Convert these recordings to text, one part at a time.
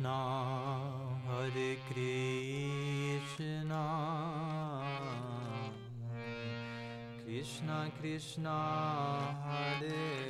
Krishna, Hare Krishna, Krishna Krishna, Hare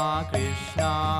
Krishna